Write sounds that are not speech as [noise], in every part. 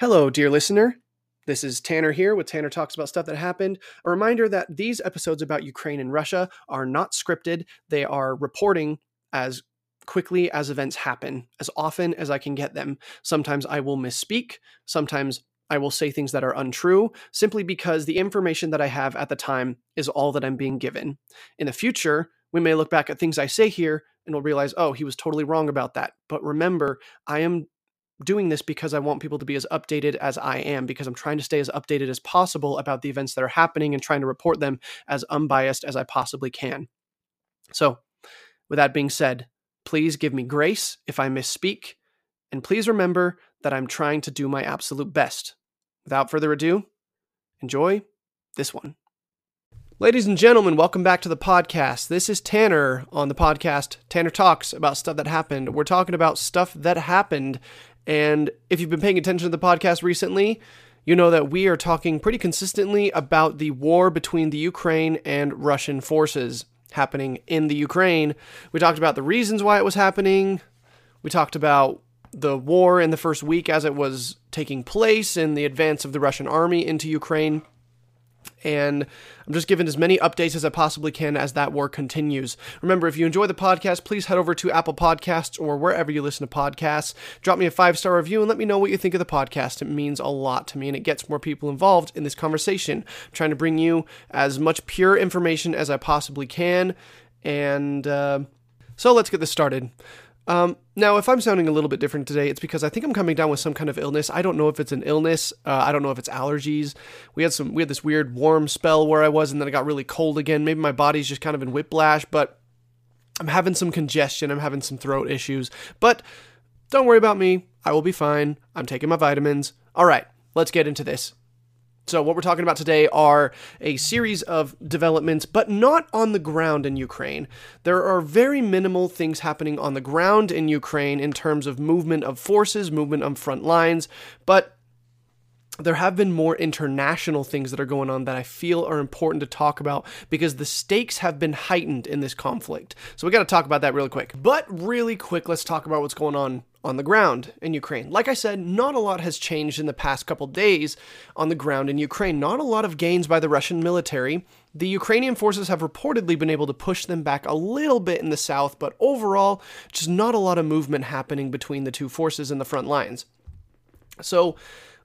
Hello, dear listener. This is Tanner here with Tanner Talks About Stuff That Happened. A reminder that these episodes about Ukraine and Russia are not scripted, they are reporting as quickly as events happen, as often as I can get them. Sometimes I will misspeak, sometimes I will say things that are untrue, simply because the information that I have at the time is all that I'm being given. In the future, we may look back at things I say here and we'll realize, oh, he was totally wrong about that. But remember, I am doing this because I want people to be as updated as I am, because I'm trying to stay as updated as possible about the events that are happening and trying to report them as unbiased as I possibly can. So, with that being said, please give me grace if I misspeak, and please remember that I'm trying to do my absolute best. Without further ado, enjoy this one. Ladies and gentlemen, welcome back to the podcast. This is Tanner on the podcast. Tanner talks about stuff that happened. We're talking about stuff that happened and if you've been paying attention to the podcast recently, you know that we are talking pretty consistently about the war between the Ukraine and Russian forces happening in the Ukraine. We talked about the reasons why it was happening. We talked about the war in the first week as it was taking place and the advance of the Russian army into Ukraine and I'm just giving as many updates as I possibly can as that war continues. Remember, if you enjoy the podcast, please head over to Apple Podcasts or wherever you listen to podcasts. Drop me a five star review and let me know what you think of the podcast. It means a lot to me and it gets more people involved in this conversation. I'm trying to bring you as much pure information as I possibly can. And uh, so let's get this started. Um, now, if I'm sounding a little bit different today, it's because I think I'm coming down with some kind of illness. I don't know if it's an illness. Uh, I don't know if it's allergies. We had some, we had this weird warm spell where I was, and then it got really cold again. Maybe my body's just kind of in whiplash, but I'm having some congestion. I'm having some throat issues, but don't worry about me. I will be fine. I'm taking my vitamins. All right, let's get into this. So, what we're talking about today are a series of developments, but not on the ground in Ukraine. There are very minimal things happening on the ground in Ukraine in terms of movement of forces, movement on front lines, but there have been more international things that are going on that I feel are important to talk about because the stakes have been heightened in this conflict. So we got to talk about that really quick. But really quick, let's talk about what's going on on the ground in Ukraine. Like I said, not a lot has changed in the past couple days on the ground in Ukraine. Not a lot of gains by the Russian military. The Ukrainian forces have reportedly been able to push them back a little bit in the south, but overall, just not a lot of movement happening between the two forces in the front lines. So,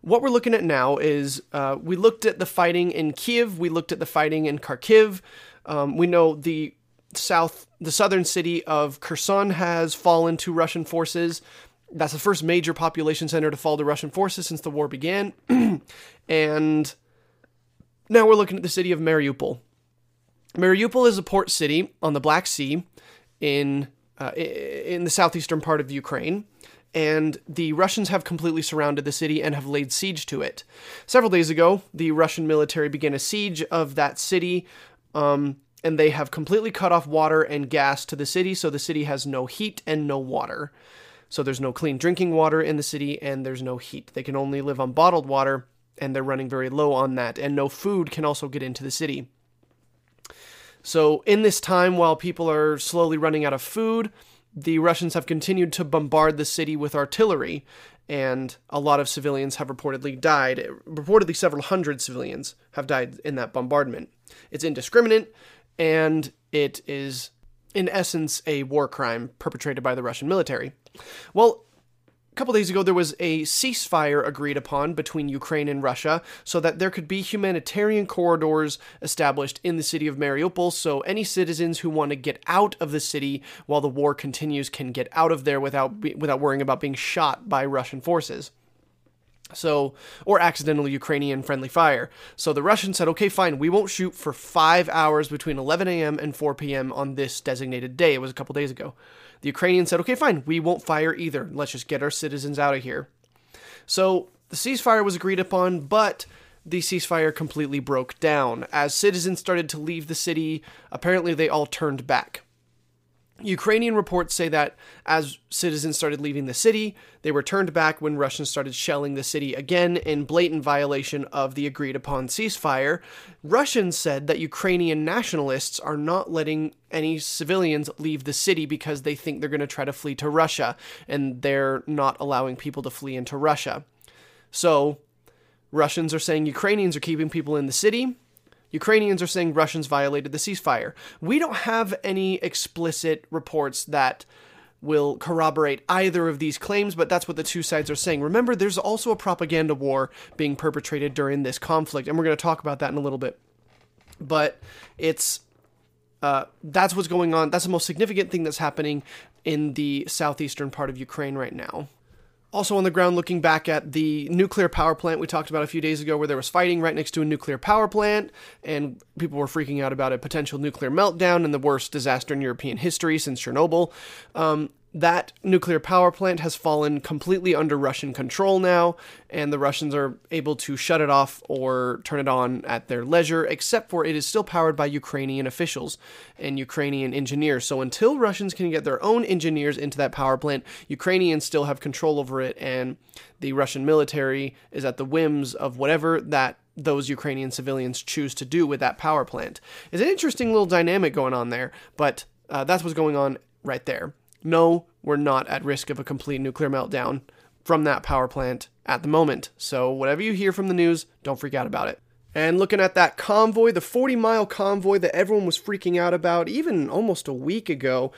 what we're looking at now is uh, we looked at the fighting in Kiev, we looked at the fighting in Kharkiv. Um, we know the south, the southern city of Kherson has fallen to Russian forces. That's the first major population center to fall to Russian forces since the war began. [clears throat] and now we're looking at the city of Mariupol. Mariupol is a port city on the Black Sea in uh, in the southeastern part of Ukraine, and the Russians have completely surrounded the city and have laid siege to it. Several days ago, the Russian military began a siege of that city. Um, and they have completely cut off water and gas to the city, so the city has no heat and no water. So there's no clean drinking water in the city and there's no heat. They can only live on bottled water and they're running very low on that. And no food can also get into the city. So, in this time, while people are slowly running out of food, the Russians have continued to bombard the city with artillery, and a lot of civilians have reportedly died. Reportedly, several hundred civilians have died in that bombardment. It's indiscriminate, and it is in essence, a war crime perpetrated by the Russian military. Well, a couple days ago, there was a ceasefire agreed upon between Ukraine and Russia so that there could be humanitarian corridors established in the city of Mariupol so any citizens who want to get out of the city while the war continues can get out of there without, without worrying about being shot by Russian forces. So, or accidental Ukrainian friendly fire. So the Russians said, okay, fine, we won't shoot for five hours between 11 a.m. and 4 p.m. on this designated day. It was a couple days ago. The Ukrainians said, okay, fine, we won't fire either. Let's just get our citizens out of here. So the ceasefire was agreed upon, but the ceasefire completely broke down. As citizens started to leave the city, apparently they all turned back. Ukrainian reports say that as citizens started leaving the city, they were turned back when Russians started shelling the city again in blatant violation of the agreed upon ceasefire. Russians said that Ukrainian nationalists are not letting any civilians leave the city because they think they're going to try to flee to Russia, and they're not allowing people to flee into Russia. So, Russians are saying Ukrainians are keeping people in the city. Ukrainians are saying Russians violated the ceasefire. We don't have any explicit reports that will corroborate either of these claims, but that's what the two sides are saying. Remember, there's also a propaganda war being perpetrated during this conflict, and we're going to talk about that in a little bit. But it's uh, that's what's going on. That's the most significant thing that's happening in the southeastern part of Ukraine right now. Also on the ground, looking back at the nuclear power plant we talked about a few days ago, where there was fighting right next to a nuclear power plant, and people were freaking out about a potential nuclear meltdown and the worst disaster in European history since Chernobyl. Um, that nuclear power plant has fallen completely under Russian control now, and the Russians are able to shut it off or turn it on at their leisure, except for it is still powered by Ukrainian officials and Ukrainian engineers. So until Russians can get their own engineers into that power plant, Ukrainians still have control over it, and the Russian military is at the whims of whatever that those Ukrainian civilians choose to do with that power plant. It's an interesting little dynamic going on there, but uh, that's what's going on right there no, we're not at risk of a complete nuclear meltdown from that power plant at the moment. So, whatever you hear from the news, don't freak out about it. And looking at that convoy, the 40 mile convoy that everyone was freaking out about even almost a week ago,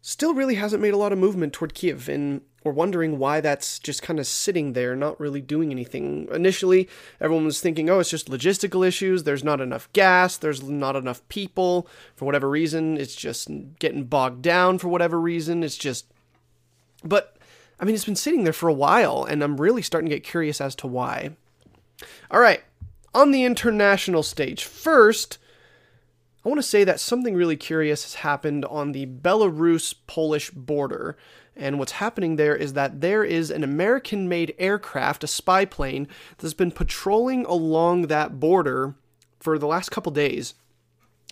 still really hasn't made a lot of movement toward Kiev. And we're wondering why that's just kind of sitting there, not really doing anything. Initially, everyone was thinking, oh, it's just logistical issues. There's not enough gas. There's not enough people. For whatever reason, it's just getting bogged down for whatever reason. It's just. But, I mean, it's been sitting there for a while, and I'm really starting to get curious as to why. All right, on the international stage. First, I want to say that something really curious has happened on the Belarus Polish border. And what's happening there is that there is an American made aircraft, a spy plane, that's been patrolling along that border for the last couple days.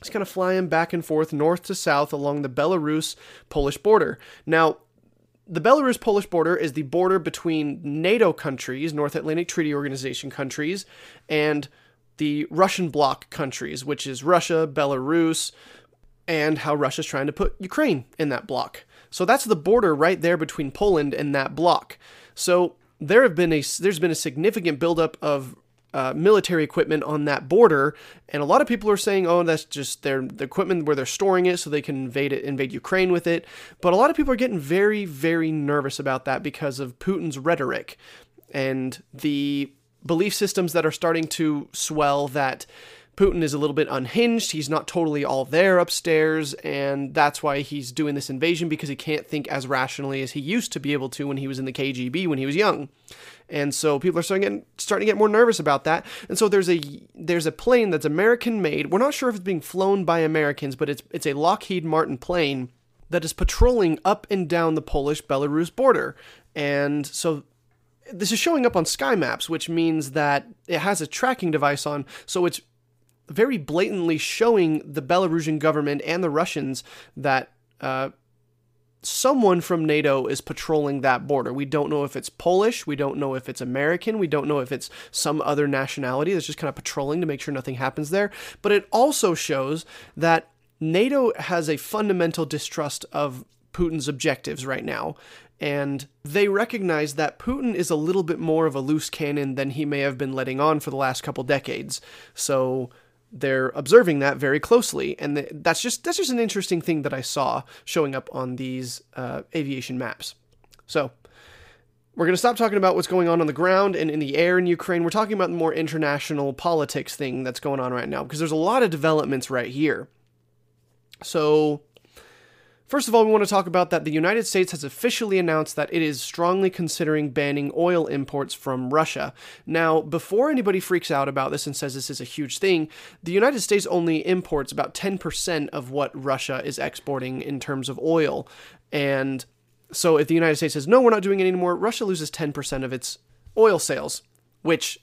It's kind of flying back and forth north to south along the Belarus Polish border. Now, the Belarus Polish border is the border between NATO countries, North Atlantic Treaty Organization countries, and the Russian bloc countries, which is Russia, Belarus, and how Russia's trying to put Ukraine in that bloc. So that's the border right there between Poland and that block. So there have been a there's been a significant buildup of uh, military equipment on that border, and a lot of people are saying, "Oh, that's just their the equipment where they're storing it, so they can invade it, invade Ukraine with it." But a lot of people are getting very, very nervous about that because of Putin's rhetoric and the belief systems that are starting to swell that Putin is a little bit unhinged. He's not totally all there upstairs, and that's why he's doing this invasion because he can't think as rationally as he used to be able to when he was in the KGB when he was young. And so people are starting to, get, starting to get more nervous about that. And so there's a there's a plane that's American made. We're not sure if it's being flown by Americans, but it's it's a Lockheed Martin plane that is patrolling up and down the Polish Belarus border. And so this is showing up on sky maps, which means that it has a tracking device on, so it's very blatantly showing the Belarusian government and the Russians that uh, someone from NATO is patrolling that border. We don't know if it's Polish, we don't know if it's American, we don't know if it's some other nationality that's just kind of patrolling to make sure nothing happens there. But it also shows that NATO has a fundamental distrust of Putin's objectives right now. And they recognize that Putin is a little bit more of a loose cannon than he may have been letting on for the last couple decades. So they're observing that very closely, and that's just that's just an interesting thing that I saw showing up on these uh, aviation maps. So we're going to stop talking about what's going on on the ground and in the air in Ukraine. We're talking about the more international politics thing that's going on right now because there's a lot of developments right here. So First of all, we want to talk about that the United States has officially announced that it is strongly considering banning oil imports from Russia. Now, before anybody freaks out about this and says this is a huge thing, the United States only imports about 10% of what Russia is exporting in terms of oil. And so if the United States says, no, we're not doing it anymore, Russia loses 10% of its oil sales, which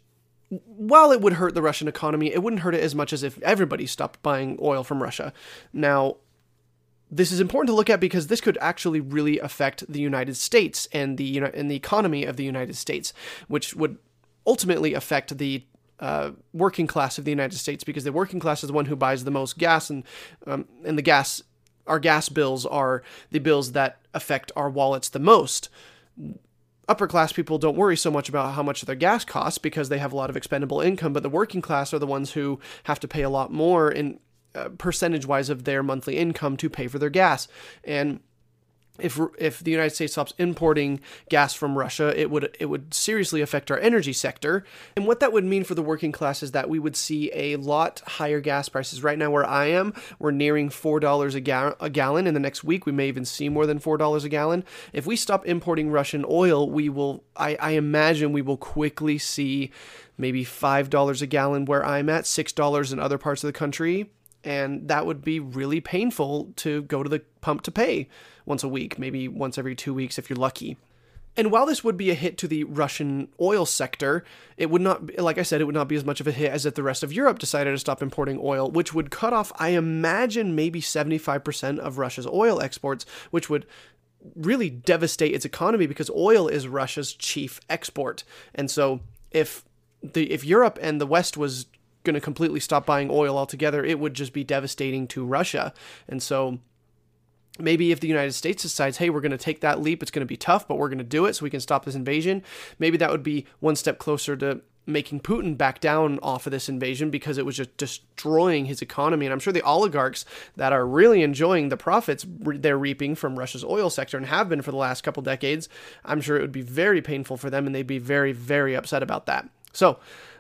while it would hurt the Russian economy, it wouldn't hurt it as much as if everybody stopped buying oil from Russia. Now, this is important to look at because this could actually really affect the United States and the and the economy of the United States, which would ultimately affect the uh, working class of the United States because the working class is the one who buys the most gas and um, and the gas our gas bills are the bills that affect our wallets the most. Upper class people don't worry so much about how much their gas costs because they have a lot of expendable income, but the working class are the ones who have to pay a lot more in uh, percentage wise of their monthly income to pay for their gas. And if if the United States stops importing gas from Russia, it would it would seriously affect our energy sector. And what that would mean for the working class is that we would see a lot higher gas prices. Right now, where I am, we're nearing four dollars a, ga- a gallon. In the next week, we may even see more than four dollars a gallon. If we stop importing Russian oil, we will. I, I imagine we will quickly see maybe five dollars a gallon where I'm at, six dollars in other parts of the country and that would be really painful to go to the pump to pay once a week, maybe once every two weeks if you're lucky. And while this would be a hit to the Russian oil sector, it would not, like I said, it would not be as much of a hit as if the rest of Europe decided to stop importing oil, which would cut off, I imagine, maybe 75% of Russia's oil exports, which would really devastate its economy because oil is Russia's chief export. And so if the if Europe and the West was going to completely stop buying oil altogether, it would just be devastating to Russia. And so maybe if the United States decides, hey, we're going to take that leap, it's going to be tough, but we're going to do it so we can stop this invasion, maybe that would be one step closer to making Putin back down off of this invasion because it was just destroying his economy. And I'm sure the oligarchs that are really enjoying the profits they're reaping from Russia's oil sector and have been for the last couple decades, I'm sure it would be very painful for them and they'd be very, very upset about that. So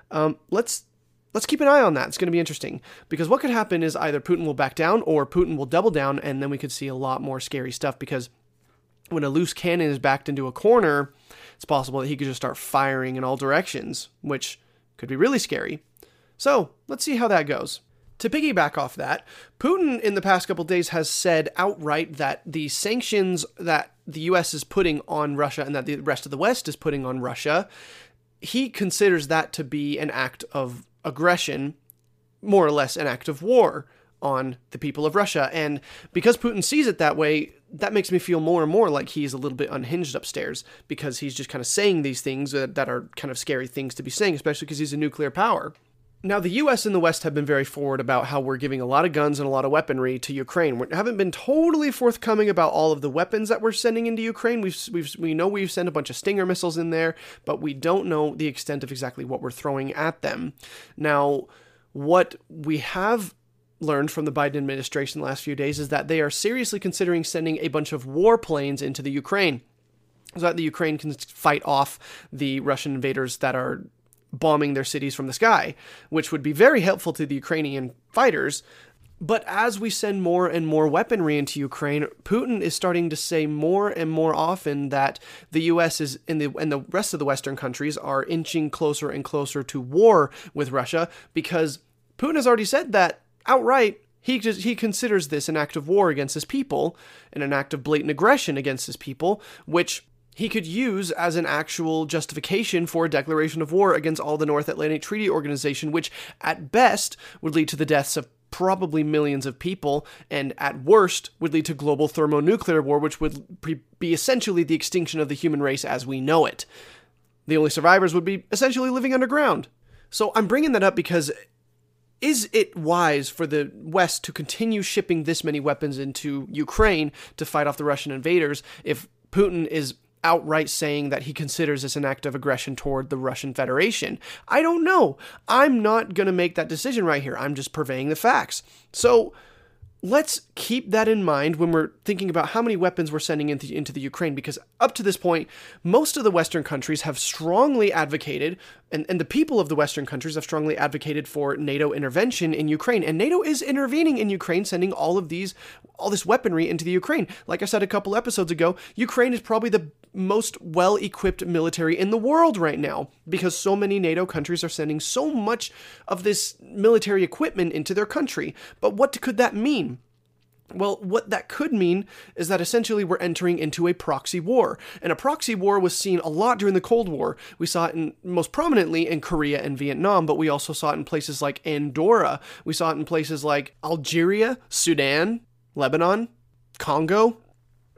um, let's let's keep an eye on that. It's going to be interesting because what could happen is either Putin will back down or Putin will double down, and then we could see a lot more scary stuff because when a loose cannon is backed into a corner, it's possible that he could just start firing in all directions, which could be really scary. So let's see how that goes. To piggyback off that, Putin in the past couple days has said outright that the sanctions that the US is putting on Russia and that the rest of the West is putting on Russia, he considers that to be an act of aggression, more or less an act of war on the people of Russia. And because Putin sees it that way, that makes me feel more and more like he's a little bit unhinged upstairs because he's just kind of saying these things that, are kind of scary things to be saying, especially because he's a nuclear power. Now, the US and the West have been very forward about how we're giving a lot of guns and a lot of weaponry to Ukraine. We haven't been totally forthcoming about all of the weapons that we're sending into Ukraine. We've, we've, we know we've sent a bunch of Stinger missiles in there, but we don't know the extent of exactly what we're throwing at them. Now, what we have learned from the Biden administration the last few days is that they are seriously considering sending a bunch of warplanes into the Ukraine so that the Ukraine can fight off the Russian invaders that are bombing their cities from the sky, which would be very helpful to the Ukrainian fighters. But as we send more and more weaponry into Ukraine, Putin is starting to say more and more often that the U.S. is in the and the rest of the Western countries are inching closer and closer to war with Russia because Putin has already said that outright. He just, he considers this an act of war against his people and an act of blatant aggression against his people, which he could use as an actual justification for a declaration of war against all the North Atlantic Treaty Organization, which at best would lead to the deaths of probably millions of people, and at worst would lead to global thermonuclear war, which would pre- be essentially the extinction of the human race as we know it. The only survivors would be essentially living underground. So I'm bringing that up because is it wise for the West to continue shipping this many weapons into Ukraine to fight off the Russian invaders if Putin is outright saying that he considers this an act of aggression toward the Russian Federation. I don't know. I'm not going to make that decision right here. I'm just purveying the facts. So, let's keep that in mind when we're thinking about how many weapons we're sending into, into the Ukraine, because up to this point, most of the Western countries have strongly advocated, and, and the people of the Western countries have strongly advocated for NATO intervention in Ukraine. And NATO is intervening in Ukraine, sending all of these, all this weaponry into the Ukraine. Like I said a couple episodes ago, Ukraine is probably the most well equipped military in the world right now because so many NATO countries are sending so much of this military equipment into their country. But what could that mean? Well, what that could mean is that essentially we're entering into a proxy war. And a proxy war was seen a lot during the Cold War. We saw it in, most prominently in Korea and Vietnam, but we also saw it in places like Andorra. We saw it in places like Algeria, Sudan, Lebanon, Congo,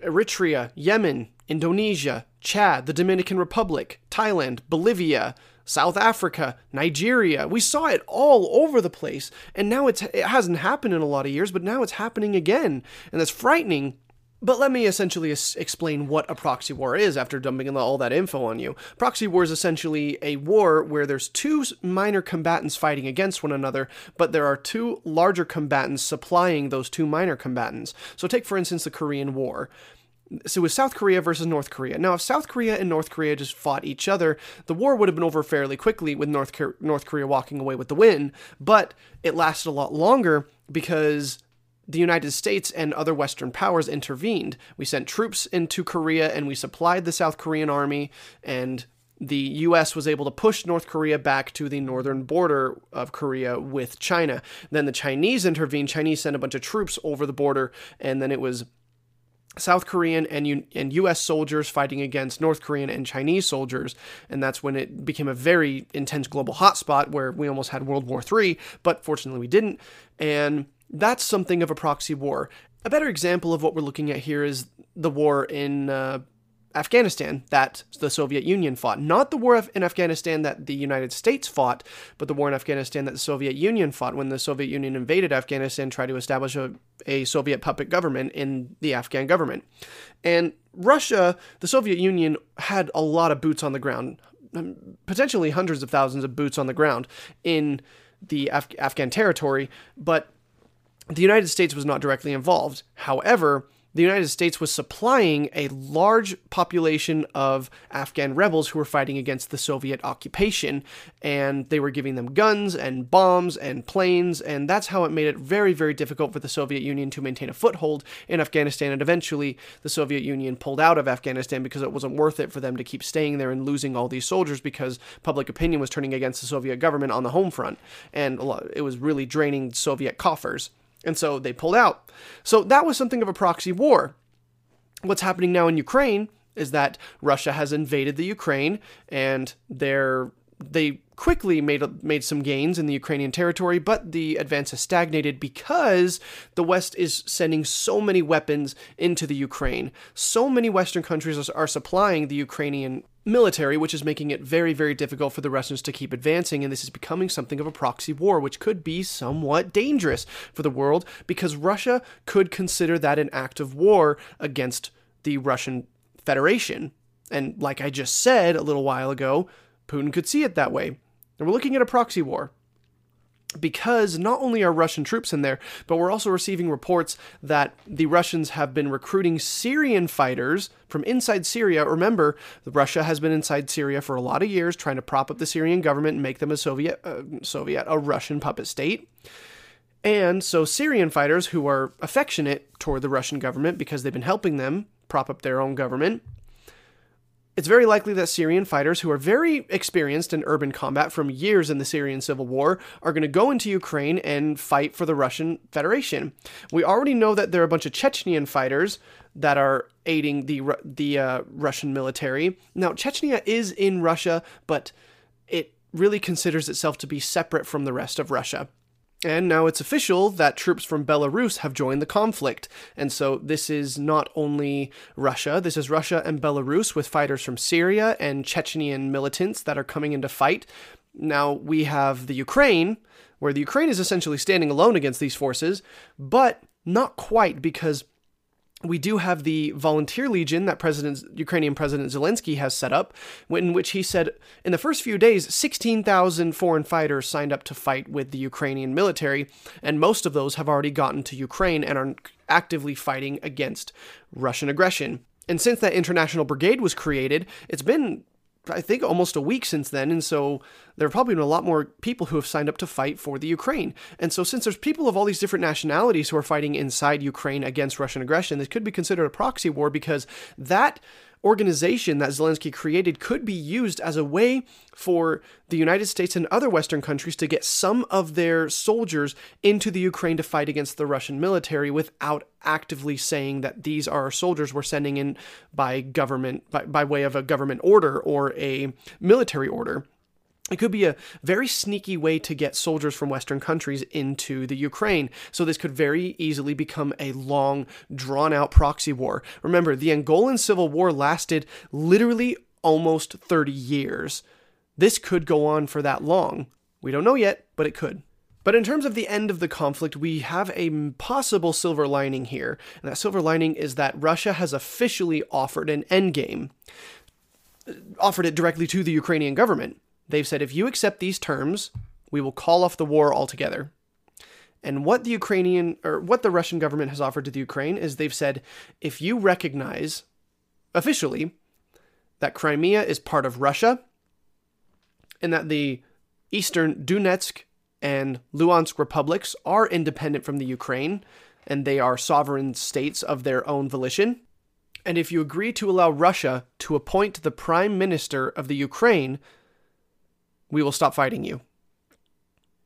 Eritrea, Yemen, Indonesia, Chad, the Dominican Republic, Thailand, Bolivia, South Africa, Nigeria. We saw it all over the place. And now it's it hasn't happened in a lot of years, but now it's happening again. And that's frightening But let me essentially es- explain what a proxy war is after dumping all that info on you. Proxy war is essentially a war where there's two minor combatants fighting against one another, but there are two larger combatants supplying those two minor combatants. So take for instance the Korean War. So it was South Korea versus North Korea. Now, if South Korea and North Korea just fought each other, the war would have been over fairly quickly with North North Korea walking away with the win. But it lasted a lot longer because the United States and other Western powers intervened. We sent troops into Korea and we supplied the South Korean army, and the US was able to push North Korea back to the northern border of Korea with China. Then the Chinese intervened. Chinese sent a bunch of troops over the border, and then it was South Korean and, U- and US soldiers fighting against North Korean and Chinese soldiers. And that's when it became a very intense global hotspot where we almost had World War III, but fortunately we didn't. And that's something of a proxy war. A better example of what we're looking at here is the war in uh, Afghanistan that the Soviet Union fought. Not the war in Afghanistan that the United States fought, but the war in Afghanistan that the Soviet Union fought when the Soviet Union invaded Afghanistan, tried to establish a, a Soviet puppet government in the Afghan government. And Russia, the Soviet Union, had a lot of boots on the ground, um, potentially hundreds of thousands of boots on the ground in the Af- Afghan territory, but the United States was not directly involved. However, the United States was supplying a large population of Afghan rebels who were fighting against the Soviet occupation, and they were giving them guns and bombs and planes, and that's how it made it very, very difficult for the Soviet Union to maintain a foothold in Afghanistan. And eventually, the Soviet Union pulled out of Afghanistan because it wasn't worth it for them to keep staying there and losing all these soldiers because public opinion was turning against the Soviet government on the home front, and it was really draining Soviet coffers. And so they pulled out. So that was something of a proxy war. What's happening now in Ukraine is that Russia has invaded the Ukraine and they're they quickly made made some gains in the Ukrainian territory, but the advance has stagnated because the West is sending so many weapons into the Ukraine. So many Western countries are supplying the Ukrainian military, which is making it very, very difficult for the Russians to keep advancing. And this is becoming something of a proxy war, which could be somewhat dangerous for the world because Russia could consider that an act of war against the Russian Federation. And like I just said a little while ago, Putin could see it that way. And we're looking at a proxy war because not only are Russian troops in there, but we're also receiving reports that the Russians have been recruiting Syrian fighters from inside Syria. Remember, Russia has been inside Syria for a lot of years, trying to prop up the Syrian government and make them a Soviet, uh, Soviet, a Russian puppet state. And so Syrian fighters who are affectionate toward the Russian government because they've been helping them prop up their own government it's very likely that Syrian fighters who are very experienced in urban combat from years in the Syrian civil war are going to go into Ukraine and fight for the Russian Federation. We already know that there are a bunch of Chechenian fighters that are aiding the the uh, Russian military. Now, Chechnya is in Russia, but it really considers itself to be separate from the rest of Russia. And now it's official that troops from Belarus have joined the conflict. And so this is not only Russia, this is Russia and Belarus with fighters from Syria and Chechenian militants that are coming into fight. Now we have the Ukraine, where the Ukraine is essentially standing alone against these forces, but not quite because we do have the volunteer legion that President Ukrainian President Zelensky has set up, in which he said in the first few days, 16,000 foreign fighters signed up to fight with the Ukrainian military, and most of those have already gotten to Ukraine and are actively fighting against Russian aggression. And since that international brigade was created, it's been I think almost a week since then, and so there have probably been a lot more people who have signed up to fight for the Ukraine. And so, since there's people of all these different nationalities who are fighting inside Ukraine against Russian aggression, this could be considered a proxy war because that organization that Zelensky created could be used as a way for the United States and other Western countries to get some of their soldiers into the Ukraine to fight against the Russian military without actively saying that these are soldiers we're sending in by government, by, by way of a government order or a military order. It could be a very sneaky way to get soldiers from Western countries into the Ukraine. So, this could very easily become a long, drawn out proxy war. Remember, the Angolan Civil War lasted literally almost 30 years. This could go on for that long. We don't know yet, but it could. But in terms of the end of the conflict, we have a possible silver lining here. And that silver lining is that Russia has officially offered an endgame, uh, offered it directly to the Ukrainian government. They've said, if you accept these terms, we will call off the war altogether. And what the Ukrainian or what the Russian government has offered to the Ukraine is they've said, if you recognize officially that Crimea is part of Russia and that the eastern Donetsk and Luhansk republics are independent from the Ukraine and they are sovereign states of their own volition. And if you agree to allow Russia to appoint the prime minister of the Ukraine, we will stop fighting you.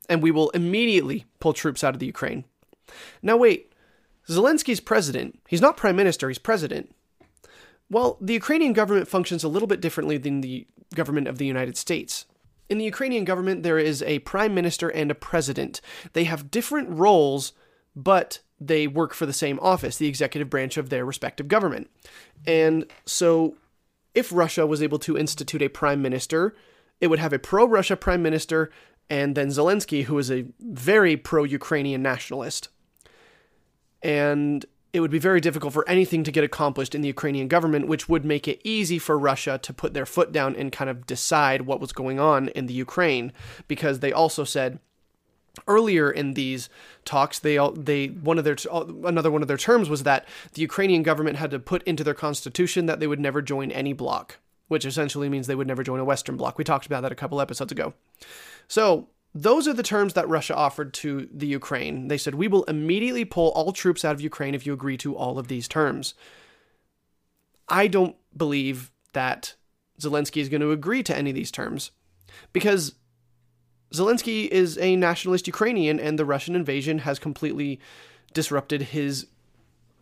And we will immediately pull troops out of the Ukraine. Now, wait, Zelensky's president. He's not prime minister, he's president. Well, the Ukrainian government functions a little bit differently than the government of the United States. In the Ukrainian government, there is a prime minister and a president. They have different roles, but they work for the same office, the executive branch of their respective government. And so, if Russia was able to institute a prime minister, it would have a pro Russia prime minister and then Zelensky, who is a very pro Ukrainian nationalist. And it would be very difficult for anything to get accomplished in the Ukrainian government, which would make it easy for Russia to put their foot down and kind of decide what was going on in the Ukraine, because they also said earlier in these talks they they one of their another one of their terms was that the Ukrainian government had to put into their constitution that they would never join any bloc, which essentially means they would never join a Western bloc. We talked about that a couple episodes ago. So those are the terms that Russia offered to the Ukraine. They said, We will immediately pull all troops out of Ukraine if you agree to all of these terms. I don't believe that Zelensky is going to agree to any of these terms because Zelensky is a nationalist Ukrainian and the Russian invasion has completely disrupted his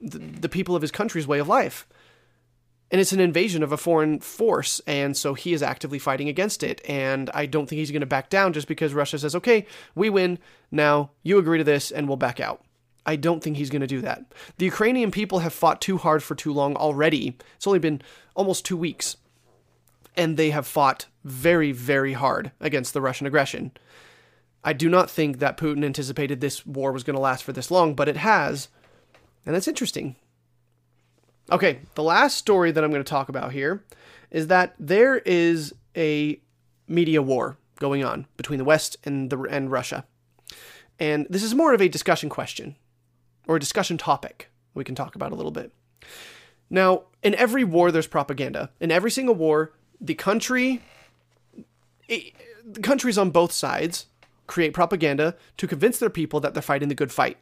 the, the people of his country's way of life and it's an invasion of a foreign force and so he is actively fighting against it and i don't think he's going to back down just because russia says okay we win now you agree to this and we'll back out. I don't think he's going to do that. The ukrainian people have fought too hard for too long already. It's only been almost two weeks. And they have fought very very hard against the russian aggression. I do not think that putin anticipated this war was going to last for this long but it has. And that's interesting Okay, the last story that I'm going to talk about here is that there is a media war going on between the West and the and Russia. And this is more of a discussion question or a discussion topic we can talk about a little bit. Now, in every war there's propaganda. In every single war, the country the countries on both sides create propaganda to convince their people that they're fighting the good fight.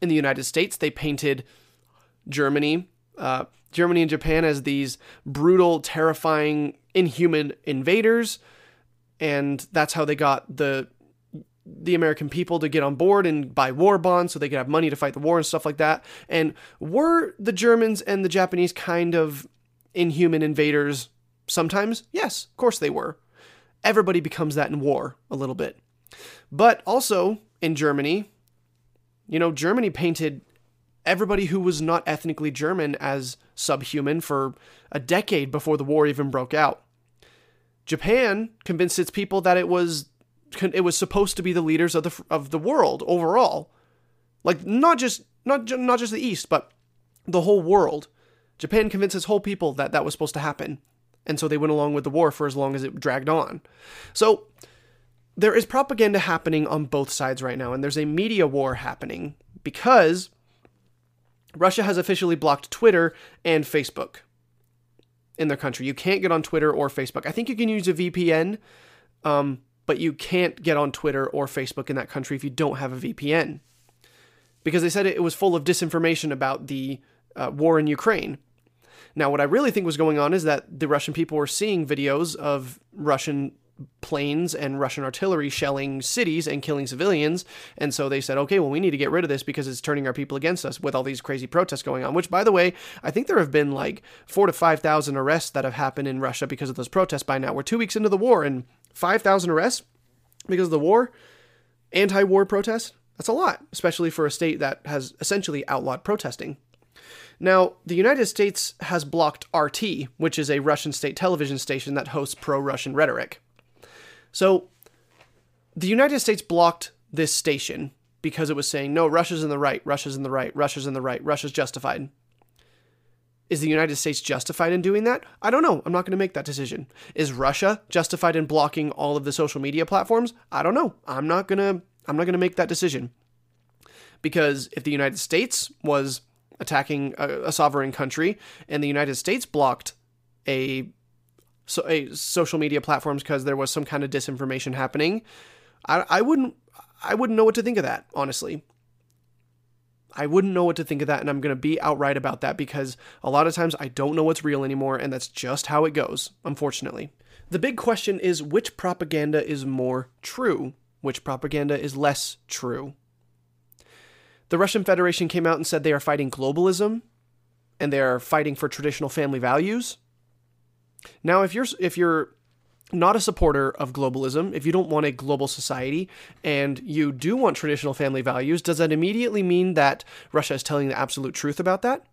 In the United States, they painted Germany, uh, Germany and Japan as these brutal, terrifying, inhuman invaders, and that's how they got the the American people to get on board and buy war bonds so they could have money to fight the war and stuff like that. And were the Germans and the Japanese kind of inhuman invaders sometimes? Yes, of course they were. Everybody becomes that in war a little bit. But also in Germany, you know, Germany painted everybody who was not ethnically German as subhuman for a decade before the war even broke out. Japan convinced its people that it was it was supposed to be the leaders of the of the world overall. Like not just not not just the east, but the whole world. Japan convinced its whole people that that was supposed to happen. And so they went along with the war for as long as it dragged on. So there is propaganda happening on both sides right now and there's a media war happening because Russia has officially blocked Twitter and Facebook in their country. You can't get on Twitter or Facebook. I think you can use a VPN, um, but you can't get on Twitter or Facebook in that country if you don't have a VPN. Because they said it was full of disinformation about the uh, war in Ukraine. Now, what I really think was going on is that the Russian people were seeing videos of Russian planes and Russian artillery shelling cities and killing civilians. And so they said, okay, well, we need to get rid of this because it's turning our people against us with all these crazy protests going on. Which, by the way, I think there have been like four to 5,000 arrests that have happened in Russia because of those protests by now. We're two weeks into the war and 5,000 arrests because of the war, anti war protest. That's a lot, especially for a state that has essentially outlawed protesting. Now, the United States has blocked RT, which is a Russian state television station that hosts pro Russian rhetoric. So the United States blocked this station because it was saying, no, Russia's in the right, Russia's in the right, Russia's in the right, Russia's justified. Is the United States justified in doing that? I don't know. I'm not going to make that decision. Is Russia justified in blocking all of the social media platforms? I don't know. I'm not going to I'm not going to make that decision. Because if the United States was attacking a, a sovereign country and the United States blocked a so a social media platforms because there was some kind of disinformation happening, I, I wouldn't I wouldn't know what to think of that, honestly. I wouldn't know what to think of that, and I'm going to be outright about that because a lot of times I don't know what's real anymore, and that's just how it goes, unfortunately. The big question is which propaganda is more true? Which propaganda is less true? The Russian Federation came out and said they are fighting globalism and they are fighting for traditional family values. Now, if you're if you're not a supporter of globalism, if you don't want a global society and you do want traditional family values, does that immediately mean that Russia is telling the absolute truth about that?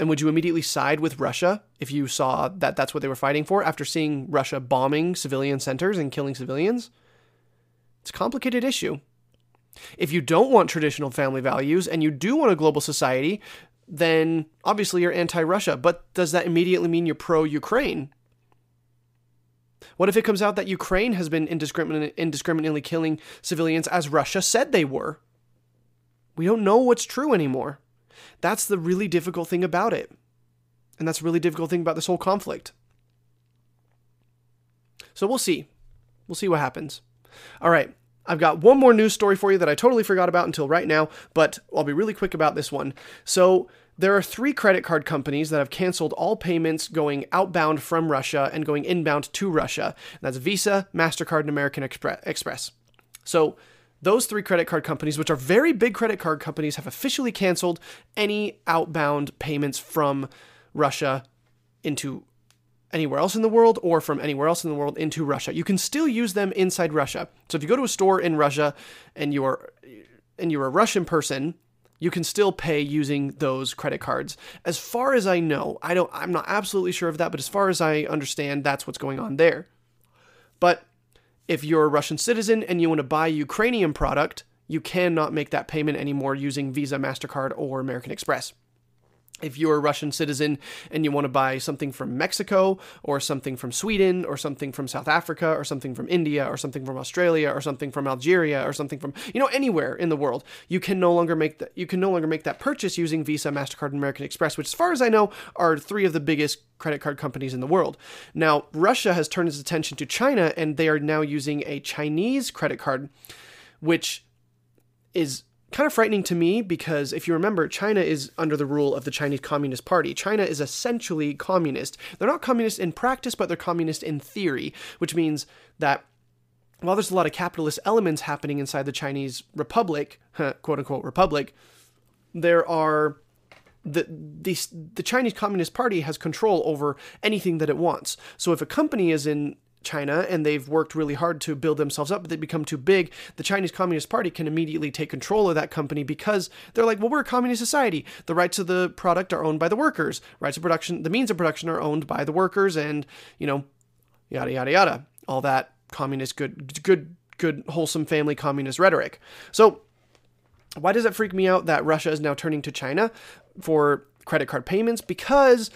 And would you immediately side with Russia if you saw that that's what they were fighting for after seeing Russia bombing civilian centers and killing civilians? It's a complicated issue. If you don't want traditional family values and you do want a global society, then obviously you're anti Russia. But does that immediately mean you're pro Ukraine? What if it comes out that Ukraine has been indiscriminate, indiscriminately killing civilians as Russia said they were? We don't know what's true anymore. That's the really difficult thing about it. And that's a really difficult thing about this whole conflict. So we'll see. We'll see what happens. All right. I've got one more news story for you that I totally forgot about until right now, but I'll be really quick about this one. So, there are three credit card companies that have canceled all payments going outbound from Russia and going inbound to Russia. That's Visa, MasterCard, and American Express. So, those three credit card companies, which are very big credit card companies, have officially canceled any outbound payments from Russia into anywhere else in the world or from anywhere else in the world into Russia. You can still use them inside Russia. So if you go to a store in Russia and you're and you're a Russian person, you can still pay using those credit cards. As far as I know, I don't I'm not absolutely sure of that, but as far as I understand, that's what's going on there. But if you're a Russian citizen and you want to buy Ukrainian product, you cannot make that payment anymore using Visa, MasterCard, or American Express if you're a Russian citizen and you want to buy something from Mexico or something from Sweden or something from South Africa or something from India or something from Australia or something from Algeria or something from you know anywhere in the world, you can no longer make that you can no longer make that purchase using Visa, Mastercard, and American Express, which as far as I know are three of the biggest credit card companies in the world. Now, Russia has turned its attention to China and they are now using a Chinese credit card which is kind of frightening to me because if you remember, China is under the rule of the Chinese Communist Party. China is essentially communist. They're not communist in practice, but they're communist in theory, which means that while there's a lot of capitalist elements happening inside the Chinese Republic, quote unquote republic, there are the, the the Chinese Communist Party has control over anything that it wants. So if a company is in China and they've worked really hard to build themselves up, but they become too big, the Chinese Communist Party can immediately take control of that company because they're like, well, we're a communist society. The rights of the product are owned by the workers. Rights of production, the means of production are owned by the workers, and you know, yada yada yada. All that communist, good, good, good, wholesome family communist rhetoric. So, why does it freak me out that Russia is now turning to China for credit card payments? Because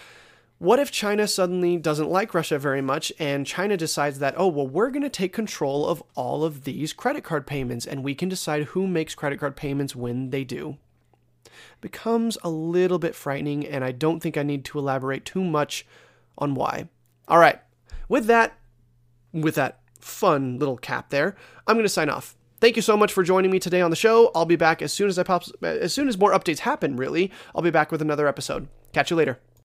what if China suddenly doesn't like Russia very much and China decides that, oh, well, we're going to take control of all of these credit card payments and we can decide who makes credit card payments when they do? Becomes a little bit frightening, and I don't think I need to elaborate too much on why. All right, with that, with that fun little cap there, I'm going to sign off. Thank you so much for joining me today on the show. I'll be back as soon as I pop, as soon as more updates happen. Really, I'll be back with another episode. Catch you later.